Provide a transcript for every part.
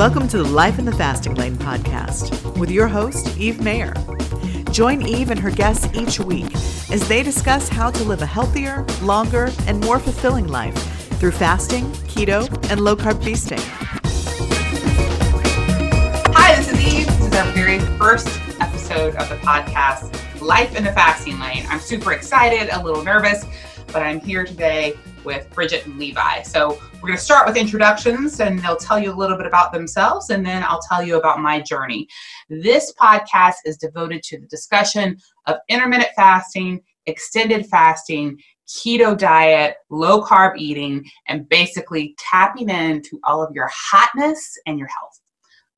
Welcome to the Life in the Fasting Lane podcast with your host, Eve Mayer. Join Eve and her guests each week as they discuss how to live a healthier, longer, and more fulfilling life through fasting, keto, and low carb feasting. Hi, this is Eve. This is our very first episode of the podcast, Life in the Fasting Lane. I'm super excited, a little nervous, but I'm here today with Bridget and Levi. So we're going to start with introductions and they'll tell you a little bit about themselves and then I'll tell you about my journey. This podcast is devoted to the discussion of intermittent fasting, extended fasting, keto diet, low carb eating, and basically tapping into all of your hotness and your health.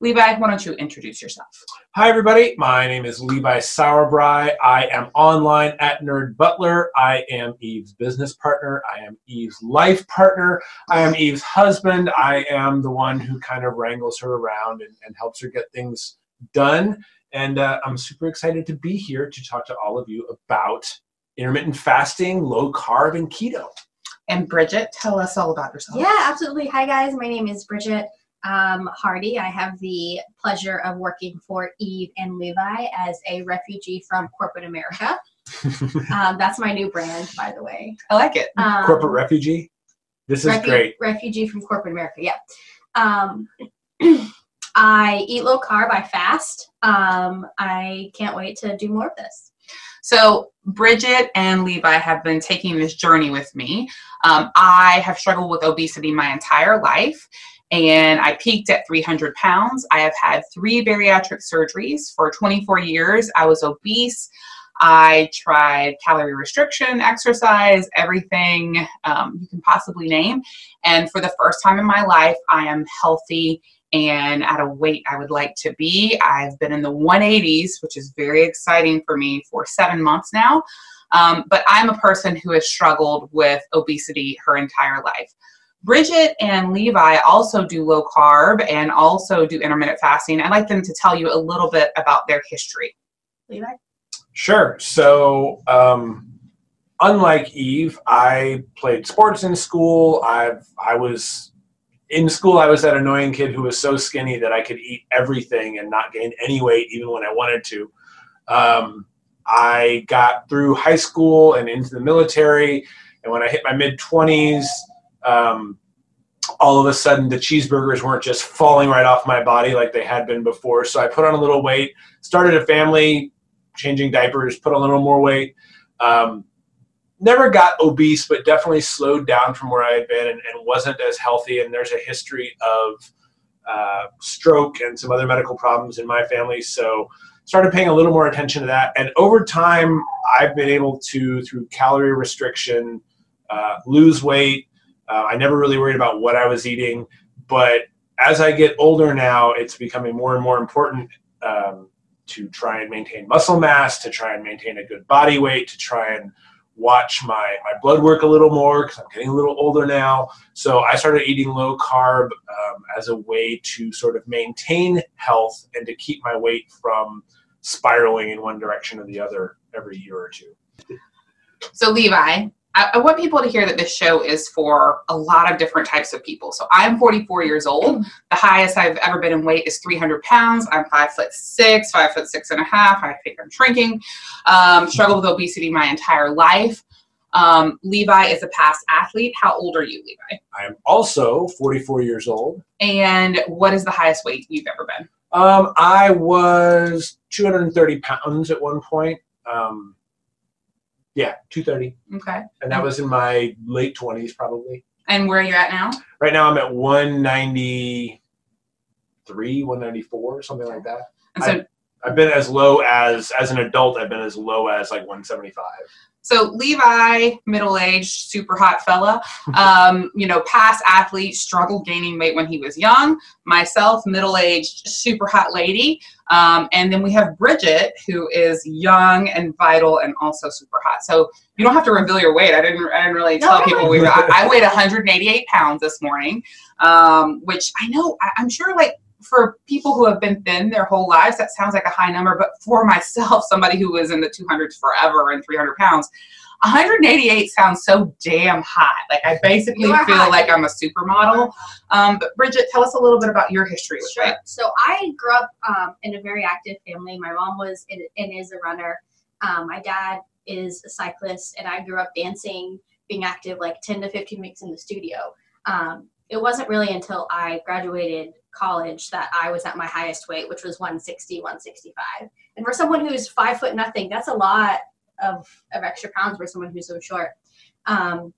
Levi, why don't you introduce yourself? Hi, everybody. My name is Levi Sauerbry. I am online at Nerd Butler. I am Eve's business partner. I am Eve's life partner. I am Eve's husband. I am the one who kind of wrangles her around and, and helps her get things done. And uh, I'm super excited to be here to talk to all of you about intermittent fasting, low carb, and keto. And Bridget, tell us all about yourself. Yeah, absolutely. Hi, guys. My name is Bridget um, Hardy. I have the pleasure of working for Eve and Levi as a refugee from corporate America. um, that's my new brand, by the way. I like it. Um, Corporate refugee. This is refu- great. Refugee from corporate America. Yeah. Um, I eat low carb. I fast. Um, I can't wait to do more of this. So, Bridget and Levi have been taking this journey with me. Um, I have struggled with obesity my entire life, and I peaked at 300 pounds. I have had three bariatric surgeries for 24 years. I was obese. I tried calorie restriction, exercise, everything um, you can possibly name. And for the first time in my life, I am healthy and at a weight I would like to be. I've been in the 180s, which is very exciting for me for seven months now. Um, but I'm a person who has struggled with obesity her entire life. Bridget and Levi also do low carb and also do intermittent fasting. I'd like them to tell you a little bit about their history. Levi? Sure. So, um, unlike Eve, I played sports in school. I've I was in school. I was that annoying kid who was so skinny that I could eat everything and not gain any weight, even when I wanted to. Um, I got through high school and into the military, and when I hit my mid twenties, um, all of a sudden the cheeseburgers weren't just falling right off my body like they had been before. So I put on a little weight, started a family, changing diapers, put on a little more weight. Um, never got obese, but definitely slowed down from where I had been and, and wasn't as healthy. And there's a history of uh, stroke and some other medical problems in my family. So started paying a little more attention to that. And over time, I've been able to, through calorie restriction, uh, lose weight. Uh, I never really worried about what I was eating. But as I get older now, it's becoming more and more important um, to try and maintain muscle mass, to try and maintain a good body weight, to try and watch my, my blood work a little more because I'm getting a little older now. So I started eating low carb um, as a way to sort of maintain health and to keep my weight from spiraling in one direction or the other every year or two. So, Levi, I, I want people to hear that this show is for a lot of different types of people. So I'm 44 years old. The highest I've ever been in weight is 300 pounds. I'm five foot six, five foot six and a half. I think I'm shrinking. Um, struggled with obesity my entire life. Um, Levi is a past athlete. How old are you, Levi? I am also 44 years old. And what is the highest weight you've ever been? Um, I was 230 pounds at one point. Um, yeah, 230. Okay. And that was in my late 20s, probably. And where are you at now? Right now, I'm at 193, 194, something like that. And so, I've been as low as, as an adult, I've been as low as like 175. So Levi, middle-aged, super hot fella, um, you know, past athlete, struggled gaining weight when he was young. Myself, middle-aged, super hot lady, um, and then we have Bridget, who is young and vital and also super hot. So you don't have to reveal your weight. I didn't. I didn't really tell No. people we were. I, I weighed 188 pounds this morning, um, which I know. I, I'm sure, like for people who have been thin their whole lives, that sounds like a high number. But for myself, somebody who was in the 200s forever and 300 pounds, 188 sounds so damn hot. Like I basically feel hot. like I'm a supermodel. Um, but Bridget, tell us a little bit about your history with Sure. it. So I grew up um, in a very active family. My mom was and and is a runner. Um, my dad is a cyclist, and I grew up dancing, being active like 10 to 15 weeks in the studio. Um, it wasn't really until I graduated college that I was at my highest weight, which was 160, 165. And for someone who's five foot nothing, that's a lot of, of extra pounds for someone who's so short. Um,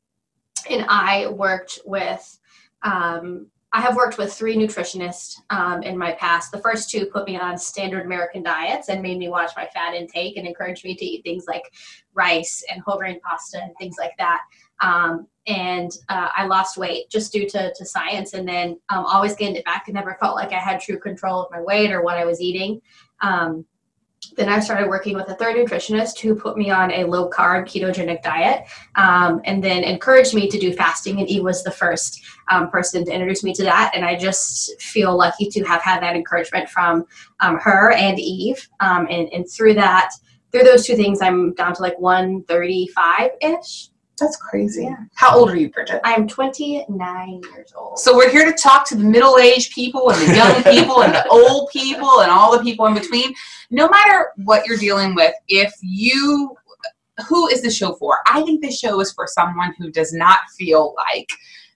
and I worked with um, I have worked with three nutritionists um, in my past. The first two put me on standard American diets and made me watch my fat intake and encouraged me to eat things like rice and whole grain pasta and things like that. Um, and uh, I lost weight just due to, to science and then um, always gained it back and never felt like I had true control of my weight or what I was eating. Um, then I started working with a third nutritionist who put me on a low carb ketogenic diet um, and then encouraged me to do fasting. And Eve was the first um, person to introduce me to that. And I just feel lucky to have had that encouragement from um, her and Eve. Um, and, and through that, through those two things, I'm down to like 135 ish. That's crazy. Yeah. How old are you, Bridget? I'm 29 years old. So we're here to talk to the middle-aged people and the young people and the old people and all the people in between. No matter what you're dealing with, if you who is the show for? I think this show is for someone who does not feel like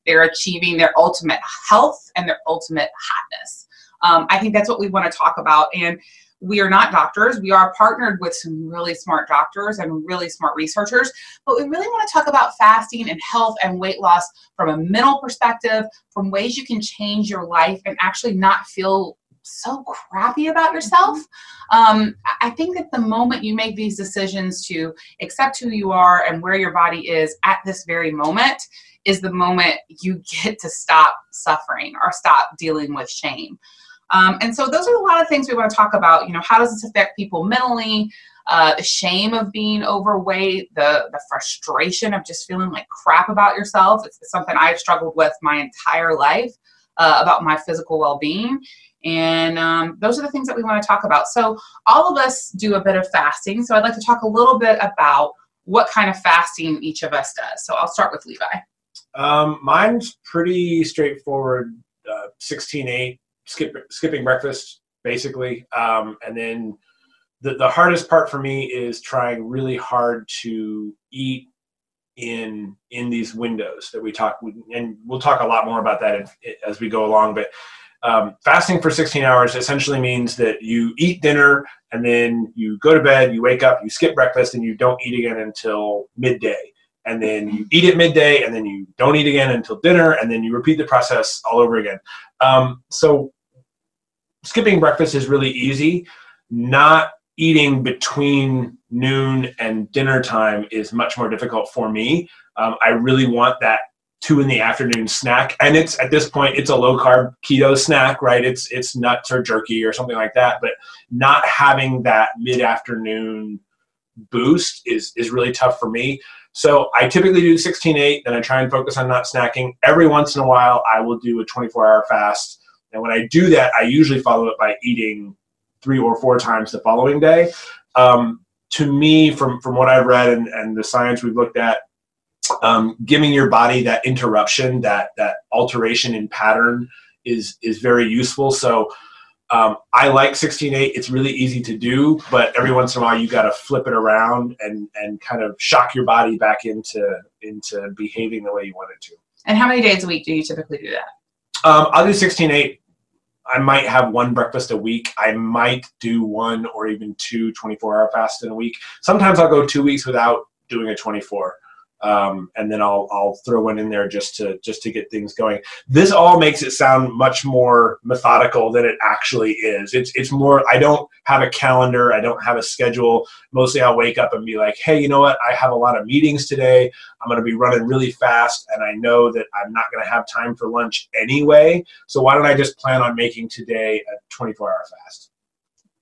they're achieving their ultimate health and their ultimate hotness. Um, I think that's what we want to talk about. And we are not doctors. We are partnered with some really smart doctors and really smart researchers, but we really want to talk about fasting and health and weight loss from a mental perspective, from ways you can change your life and actually not feel so crappy about yourself. Um, I think that the moment you make these decisions to accept who you are and where your body is at this very moment is the moment you get to stop suffering or stop dealing with shame. Um, and so those are a lot of things we want to talk about. You know, how does this affect people mentally? Uh, the shame of being overweight, the the frustration of just feeling like crap about yourself. It's, something I've struggled with my entire life uh, about my physical well being. And um, those are the things that we want to talk about. So, all of us do a bit of fasting. So, I'd like to talk a little bit about what kind of fasting each of us does. So, I'll start with Levi. Um, mine's pretty straightforward. Uh, 16-8, skip, skipping breakfast, basically. Um, and then the, the hardest part for me is trying really hard to eat in in these windows that we talk and we'll talk a lot more about that as we go along but um, fasting for 16 hours essentially means that you eat dinner and then you go to bed you wake up you skip breakfast and you don't eat again until midday and then you eat at midday and then you don't eat again until dinner and then you repeat the process all over again um, so skipping breakfast is really easy. Not eating between noon and dinner time is much more difficult for me. Um, i really want that two in the afternoon snack. And it's at this point it's a low carb keto snack right? It's it's nuts or jerky or something like that. But not having that mid afternoon boost is is really tough for me. So I typically do 16-8, then I try and focus on not snacking. Every once in a while, I will do a 24-hour fast. And when I do that, I usually follow it by eating three or four times the following day. Um, to me, from, from what I've read and, and the science we've looked at, um, giving your body that interruption, that, that alteration in pattern is, is very useful. So um, I like 16.8. It's really easy to do, but every once in a while you got to flip it around and, and kind of shock your body back into into behaving the way you want it to. And how many days a week do you typically do that? Um, I'll do 16.8. I might have one breakfast a week. I might do one or even two 24 hour fasts in a week. Sometimes I'll go two weeks without doing a 24. Um, and then I'll I'll throw one in there just to just to get things going. This all makes it sound much more methodical than it actually is. It's it's more. I don't have a calendar. I don't have a schedule. Mostly, I'll wake up and be like, hey, you know what? I have a lot of meetings today. I'm going to be running really fast, and I know that I'm not going to have time for lunch anyway. So why don't I just plan on making today a 24 hour fast?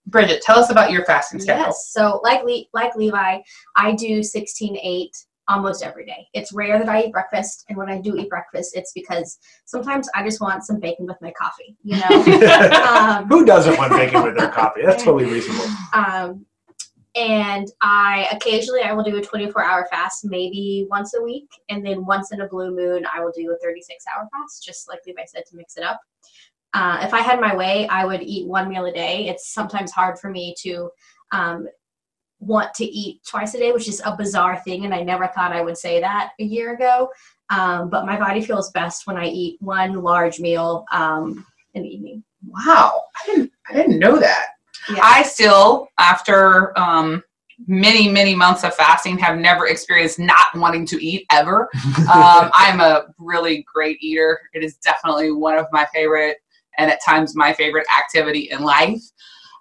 Bridget, tell us about your fasting schedule. Yes. So like Le- like Levi, I do 16-8 almost every day. It's rare that I eat breakfast, and when I do eat breakfast, it's because sometimes I just want some bacon with my coffee. You know. um, Who doesn't want bacon with their coffee? That's totally reasonable. um, and I occasionally I will do a 24 hour fast, maybe once a week, and then once in a blue moon I will do a 36 hour fast, just like Levi said to mix it up. Uh, if I had my way, I would eat one meal a day. It's sometimes hard for me to um, want to eat twice a day, which is a bizarre thing, and I never thought I would say that a year ago. Um, but my body feels best when I eat one large meal um, in the evening. Wow, I didn't I didn't know that. Yeah. I still, after um, many many months of fasting, have never experienced not wanting to eat ever. um, I'm a really great eater. It is definitely one of my favorite, and at times my favorite activity in life.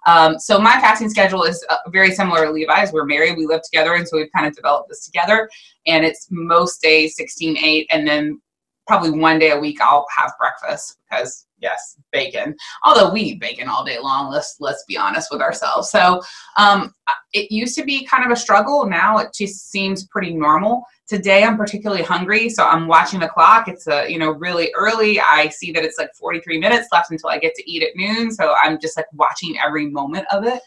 Um, so my fasting schedule is uh, very similar to Levi's. We're married, we live together, and so we've kind of developed this together. And it's most days 16 8, and then probably one day a week I'll have breakfast because yes, bacon. Although we eat bacon all day long, let's let's be honest with ourselves. So um, it used to be kind of a struggle. Now it just seems pretty normal. Today I'm particularly hungry, so I'm watching the clock. It's a you know really early. I see that it's like 43 minutes left until I get to eat at noon, so I'm just like watching every moment of it.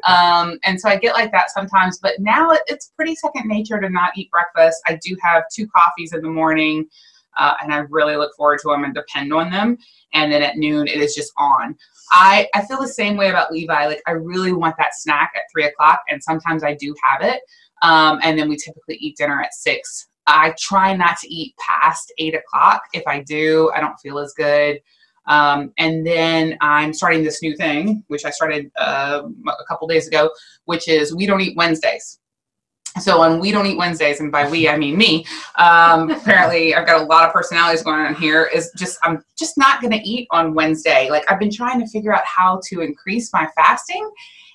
um, and so I get like that sometimes, but now it, it's pretty second nature to not eat breakfast. I do have two coffees in the morning. Uh, and I really look forward to them and depend on them. And then at noon, it is just on. I, I feel the same way about Levi. Like, I really want that snack at three o'clock, and sometimes I do have it. Um, and then we typically eat dinner at six. I try not to eat past eight o'clock. If I do, I don't feel as good. Um, and then I'm starting this new thing, which I started uh, a couple days ago, which is we don't eat Wednesdays. So on We Don't Eat Wednesdays, and by we I mean me. Um, apparently, I've got a lot of personalities going on here. Is just I'm just not going to eat on Wednesday. Like I've been trying to figure out how to increase my fasting,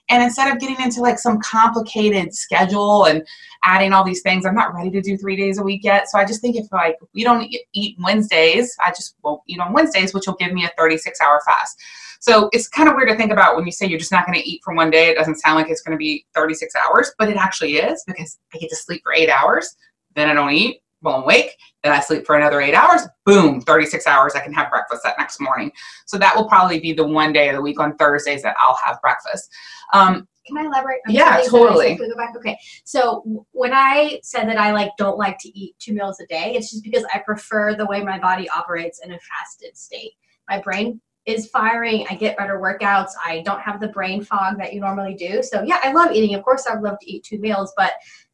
and instead of getting into like some complicated schedule and adding all these things, I'm not ready to do three days a week yet. So I just think if like we don't eat Wednesdays, I just won't eat on Wednesdays, which will give me a 36 hour fast. So it's kind of weird to think about when you say you're just not going to eat for one day. It doesn't sound like it's going to be 36 hours, but it actually is because I get to sleep for eight hours. Then I don't eat I'm awake. Then I sleep for another eight hours. Boom, 36 hours. I can have breakfast that next morning. So that will probably be the one day of the week on Thursdays that I'll have breakfast. Um, Can I elaborate? on Yeah, totally. said? Can we go back? Okay. So when I said that I like don't like to eat two meals a day, it's just because I prefer the way my body operates in a fasted state. My brain is firing. I get better workouts. I don't have the brain fog that you normally do. So yeah, I love eating. Of course, I would love to eat two meals, but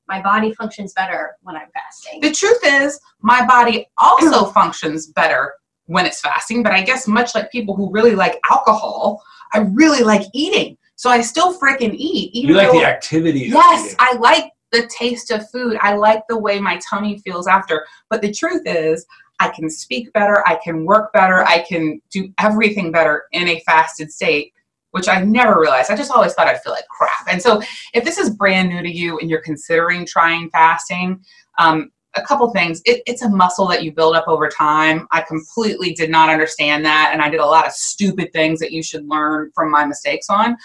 my body functions better when I'm fasting. the truth is, my body also functions better when it's fasting, but I guess much like people who really like alcohol, I really like eating. So I still freaking eat. Even You like though- the activity. Yes. I like the taste of food. I like the way my tummy feels after. But the truth is, I can speak better, I can work better, I can do everything better in a fasted state, which I never realized. I just always thought I'd feel like crap. And so, if this is brand new to you and you're considering trying fasting, um, a couple things. It, it's a muscle that you build up over time. I completely did not understand that, and I did a lot of stupid things that you should learn from my mistakes on.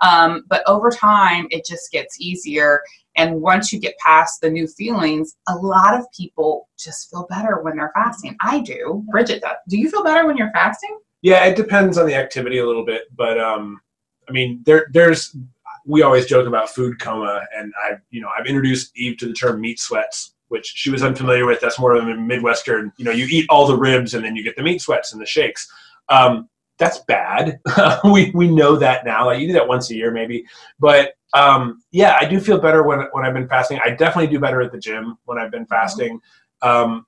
Um, but over time, it just gets easier. And once you get past the new feelings, a lot of people just feel better when they're fasting. I do. Bridget does. Do you feel better when you're fasting? Yeah, it depends on the activity a little bit, but um, I mean, there there's we always joke about food coma, and I've you know I've introduced Eve to the term meat sweats, which she was unfamiliar with. That's more of a midwestern. You know, you eat all the ribs and then you get the meat sweats and the shakes. Um, that's bad. we we know that now. Like you do that once a year maybe, but um, yeah, I do feel better when when I've been fasting. I definitely do better at the gym when I've been fasting. Um,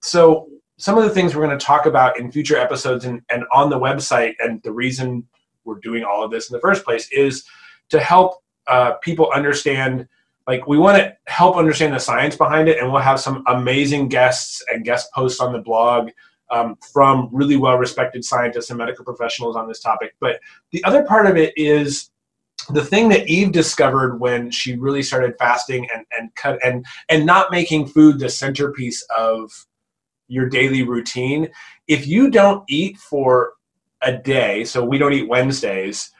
so some of the things we're going to talk about in future episodes and, and on the website and the reason we're doing all of this in the first place is to help uh, people understand like we want to help understand the science behind it and we'll have some amazing guests and guest posts on the blog um, from really well respected scientists and medical professionals on this topic. But the other part of it is the thing that eve discovered when she really started fasting and, and cut and and not making food the centerpiece of your daily routine. If you don't eat for a day so we don't eat wednesdays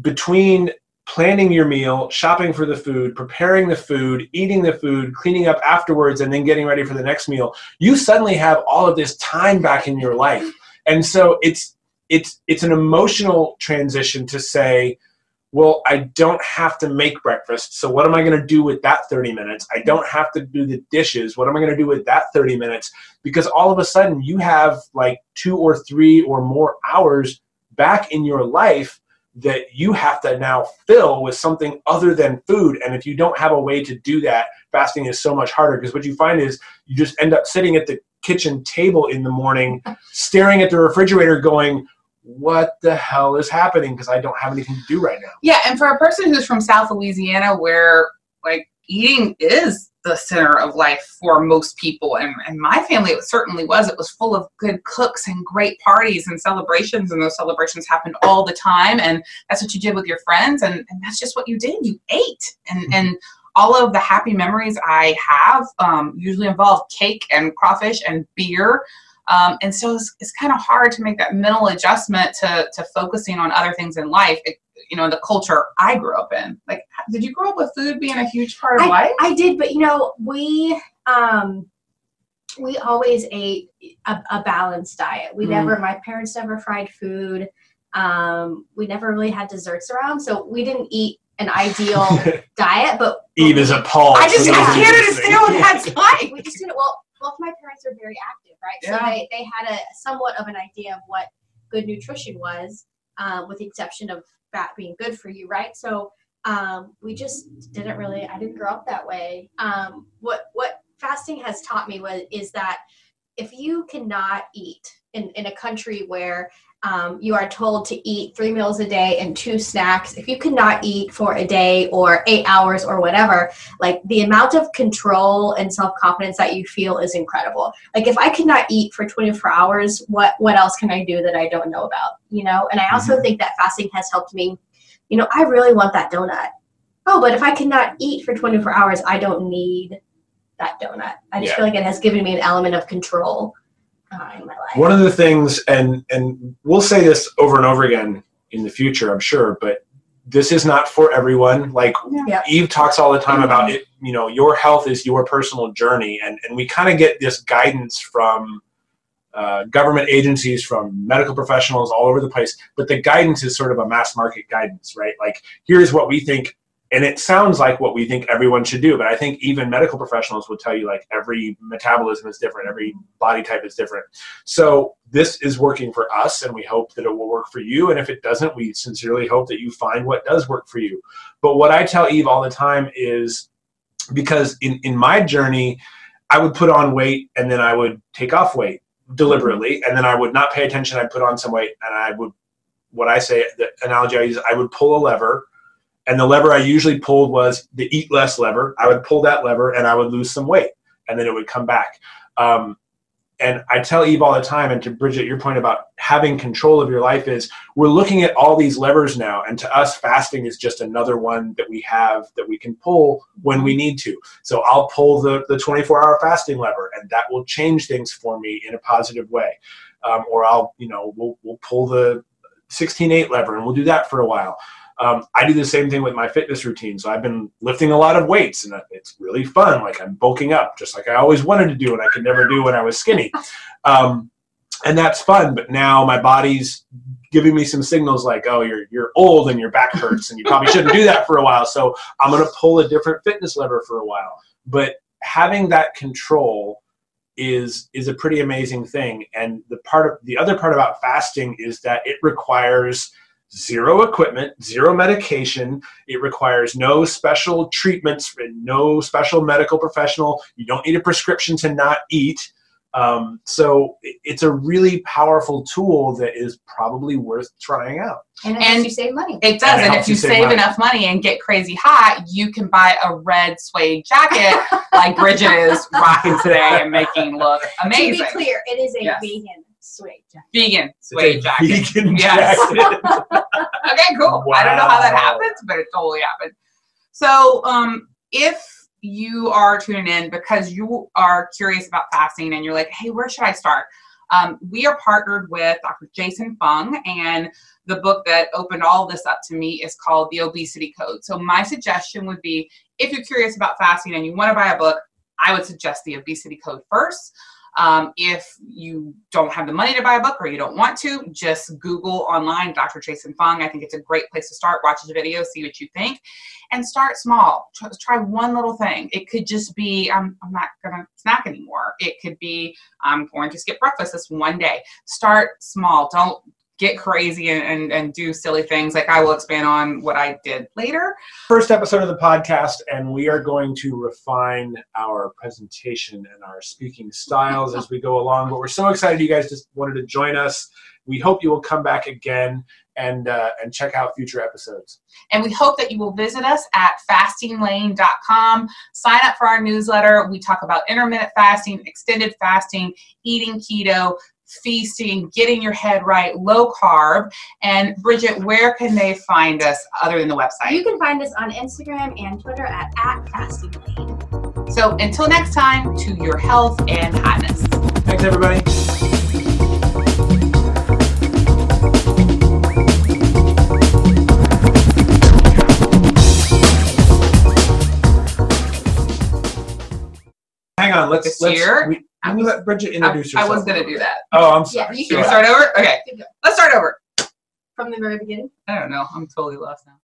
between planning your meal shopping for the food preparing the food eating the food cleaning up afterwards and then getting ready for the next meal you suddenly have all of this time back in your life and so it's it's it's an emotional transition to say well, I don't have to make breakfast. So what am I going to do with that 30 minutes? I don't have to do the dishes. What am I going to do with that 30 minutes? Because all of a sudden you have like two or three or more hours back in your life that you have to now fill with something other than food. And if you don't have a way to do that, fasting is so much harder because what you find is you just end up sitting at the kitchen table in the morning, staring at the refrigerator, going, what the hell is happening because I don't have anything to do right now. Yeah, and for a person who's from South Louisiana where like eating is the center of life for most people. And, and my family it certainly was. It was full of good cooks and great parties and celebrations and those celebrations happened all the time. And that's what you did with your friends and, and that's just what you did. You ate. And mm-hmm. and all of the happy memories i have um, usually involve cake and crawfish and beer. Um, and so it's, it's kind of hard to make that mental adjustment to, to focusing on other things in life. It, you know the culture I grew up in. Like, did you grow up with food being a huge part of I, life? I did, but you know, we um, we always ate a, a balanced diet. We mm. never, my parents never fried food. Um, we never really had desserts around, so we didn't eat an ideal diet. But Eve is appalled. I just I can't understand what that's like. We just didn't. Well, both my parents are very active, right? So they they had a somewhat of an idea of what good nutrition was, um, with the exception of fat being good for you, right? So um, we just didn't really. I didn't grow up that way. Um, what what fasting has taught me was is that if you cannot eat in, in a country where um, you are told to eat three meals a day and two snacks. If you cannot eat for a day or eight hours or whatever, like the amount of control and self confidence that you feel is incredible. Like if I cannot eat for 24 hours, what what else can I do that I don't know about? You know. And I also mm-hmm. think that fasting has helped me. You know, I really want that donut. Oh, but if I cannot eat for 24 hours, I don't need that donut. I just yeah. feel like it has given me an element of control uh, in my life. One of the things, and and we'll say this over and over again in the future, I'm sure, but this is not for everyone. Like yeah. Eve talks all the time about it. You know, your health is your personal journey, and and we kind of get this guidance from. Uh, government agencies from medical professionals all over the place but the guidance is sort of a mass market guidance right like here's what we think and it sounds like what we think everyone should do but i think even medical professionals will tell you like every metabolism is different every body type is different. So this is working for us and we hope that it will work for you. And if it doesn't we sincerely hope that you find what does work for you. But what i tell eve all the time is because in, in my journey i would put on weight and then i would take off weight deliberately and then i would not pay attention. I'd put on some weight and i would what i say the analogy i use i would pull a lever and the lever I usually pulled was the eat less lever. I would pull that lever and I would lose some weight and then it would come back. Um, and I tell Eve all the time, and to Bridget, your point about having control of your life is we're looking at all these levers now, and to us, fasting is just another one that we have that we can pull when we need to. So I'll pull the, the 24 hour fasting lever, and that will change things for me in a positive way. Um, or I'll, you know, we'll, we'll pull the 16 8 lever, and we'll do that for a while. Um, I do the same thing with my fitness routine. So I've been lifting a lot of weights and it's really fun. Like I'm bulking up just like I always wanted to do and I could never do when I was skinny. Um, and that's fun. But now my body's giving me some signals like, oh, you're, you're old and your back hurts and you probably shouldn't do that for a while. So I'm going to pull a different fitness lever for a while. But having that control is is a pretty amazing thing and the part of the other part about fasting is that it requires zero equipment, zero medication. It requires no special treatments, and no special medical professional. You don't need a prescription to not eat. Um, so it's a really powerful tool that is probably worth trying out. And it and you save money. It does. And, and if you save, save enough money and get crazy hot, you can buy a red suede jacket like Bridget is rocking today and making look amazing. To be clear, it is a yes. vegan suede jacket. Vegan suede jacket. Vegan yes. jacket. okay, cool. Wow. I don't know how that happens, but it totally happened. So, um, if you are tuning in because you are curious about fasting and you're like, hey, where should I start? Um, we are partnered with Dr. Jason Fung, and the book that opened all this up to me is called The Obesity Code. So, my suggestion would be if you're curious about fasting and you want to buy a book, I would suggest The Obesity Code first. Um, if you don't have the money to buy a book or you don't want to, just Google online Dr. Jason Fung. I think it's a great place to start. Watch his video, see what you think, and start small. Try, one little thing. It could just be I'm, I'm not going to snack anymore. It could be I'm going to skip breakfast this one day. Start small. Don't get crazy and, and, and do silly things like I will expand on what I did later. First episode of the podcast, and we are going to refine our presentation and our speaking styles as we go along. But we're so excited you guys just wanted to join us. We hope you will come back again and uh, and check out future episodes. And we hope that you will visit us at fastinglane.com. Sign up for our newsletter. We talk about intermittent fasting, extended fasting, eating keto, feasting, getting your head right, low carb. And Bridget, where can they find us other than the website? You can find us on Instagram and Twitter at, at Fasting Lane. So until next time, to your health and hotness. Thanks, everybody. Hang on, let's This let's year? we, I can we was- let Bridget introduce I herself. I was going to do that. Oh, I'm Yeah, sorry. you Should Go we start over? Okay, let's start over. From the very beginning. I don't know. I'm totally lost now.